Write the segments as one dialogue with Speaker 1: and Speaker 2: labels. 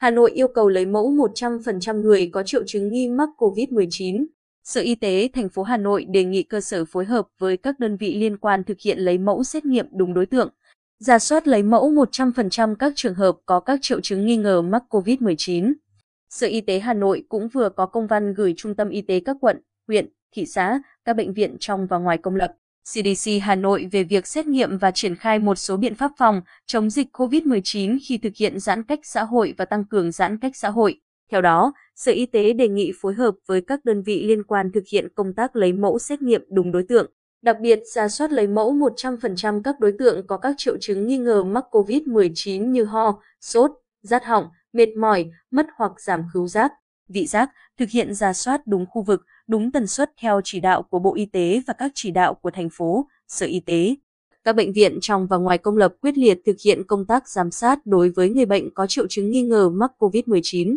Speaker 1: Hà Nội yêu cầu lấy mẫu 100% người có triệu chứng nghi mắc COVID-19. Sở Y tế thành phố Hà Nội đề nghị cơ sở phối hợp với các đơn vị liên quan thực hiện lấy mẫu xét nghiệm đúng đối tượng, giả soát lấy mẫu 100% các trường hợp có các triệu chứng nghi ngờ mắc COVID-19. Sở Y tế Hà Nội cũng vừa có công văn gửi Trung tâm Y tế các quận, huyện, thị xã, các bệnh viện trong và ngoài công lập, CDC Hà Nội về việc xét nghiệm và triển khai một số biện pháp phòng chống dịch COVID-19 khi thực hiện giãn cách xã hội và tăng cường giãn cách xã hội. Theo đó, Sở Y tế đề nghị phối hợp với các đơn vị liên quan thực hiện công tác lấy mẫu xét nghiệm đúng đối tượng, đặc biệt ra soát lấy mẫu 100% các đối tượng có các triệu chứng nghi ngờ mắc COVID-19 như ho, sốt, rát họng, mệt mỏi, mất hoặc giảm khứu giác, vị giác, thực hiện ra soát đúng khu vực, đúng tần suất theo chỉ đạo của Bộ Y tế và các chỉ đạo của thành phố, Sở Y tế. Các bệnh viện trong và ngoài công lập quyết liệt thực hiện công tác giám sát đối với người bệnh có triệu chứng nghi ngờ mắc COVID-19.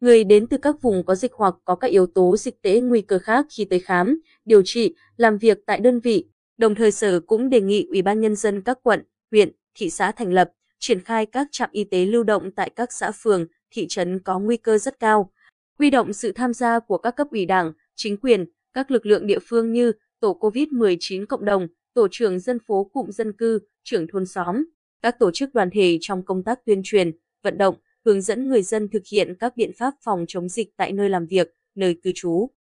Speaker 1: Người đến từ các vùng có dịch hoặc có các yếu tố dịch tễ nguy cơ khác khi tới khám, điều trị, làm việc tại đơn vị. Đồng thời Sở cũng đề nghị Ủy ban Nhân dân các quận, huyện, thị xã thành lập, triển khai các trạm y tế lưu động tại các xã phường, thị trấn có nguy cơ rất cao. Huy động sự tham gia của các cấp ủy đảng, chính quyền, các lực lượng địa phương như tổ COVID-19 cộng đồng, tổ trưởng dân phố cụm dân cư, trưởng thôn xóm, các tổ chức đoàn thể trong công tác tuyên truyền, vận động, hướng dẫn người dân thực hiện các biện pháp phòng chống dịch tại nơi làm việc, nơi cư trú.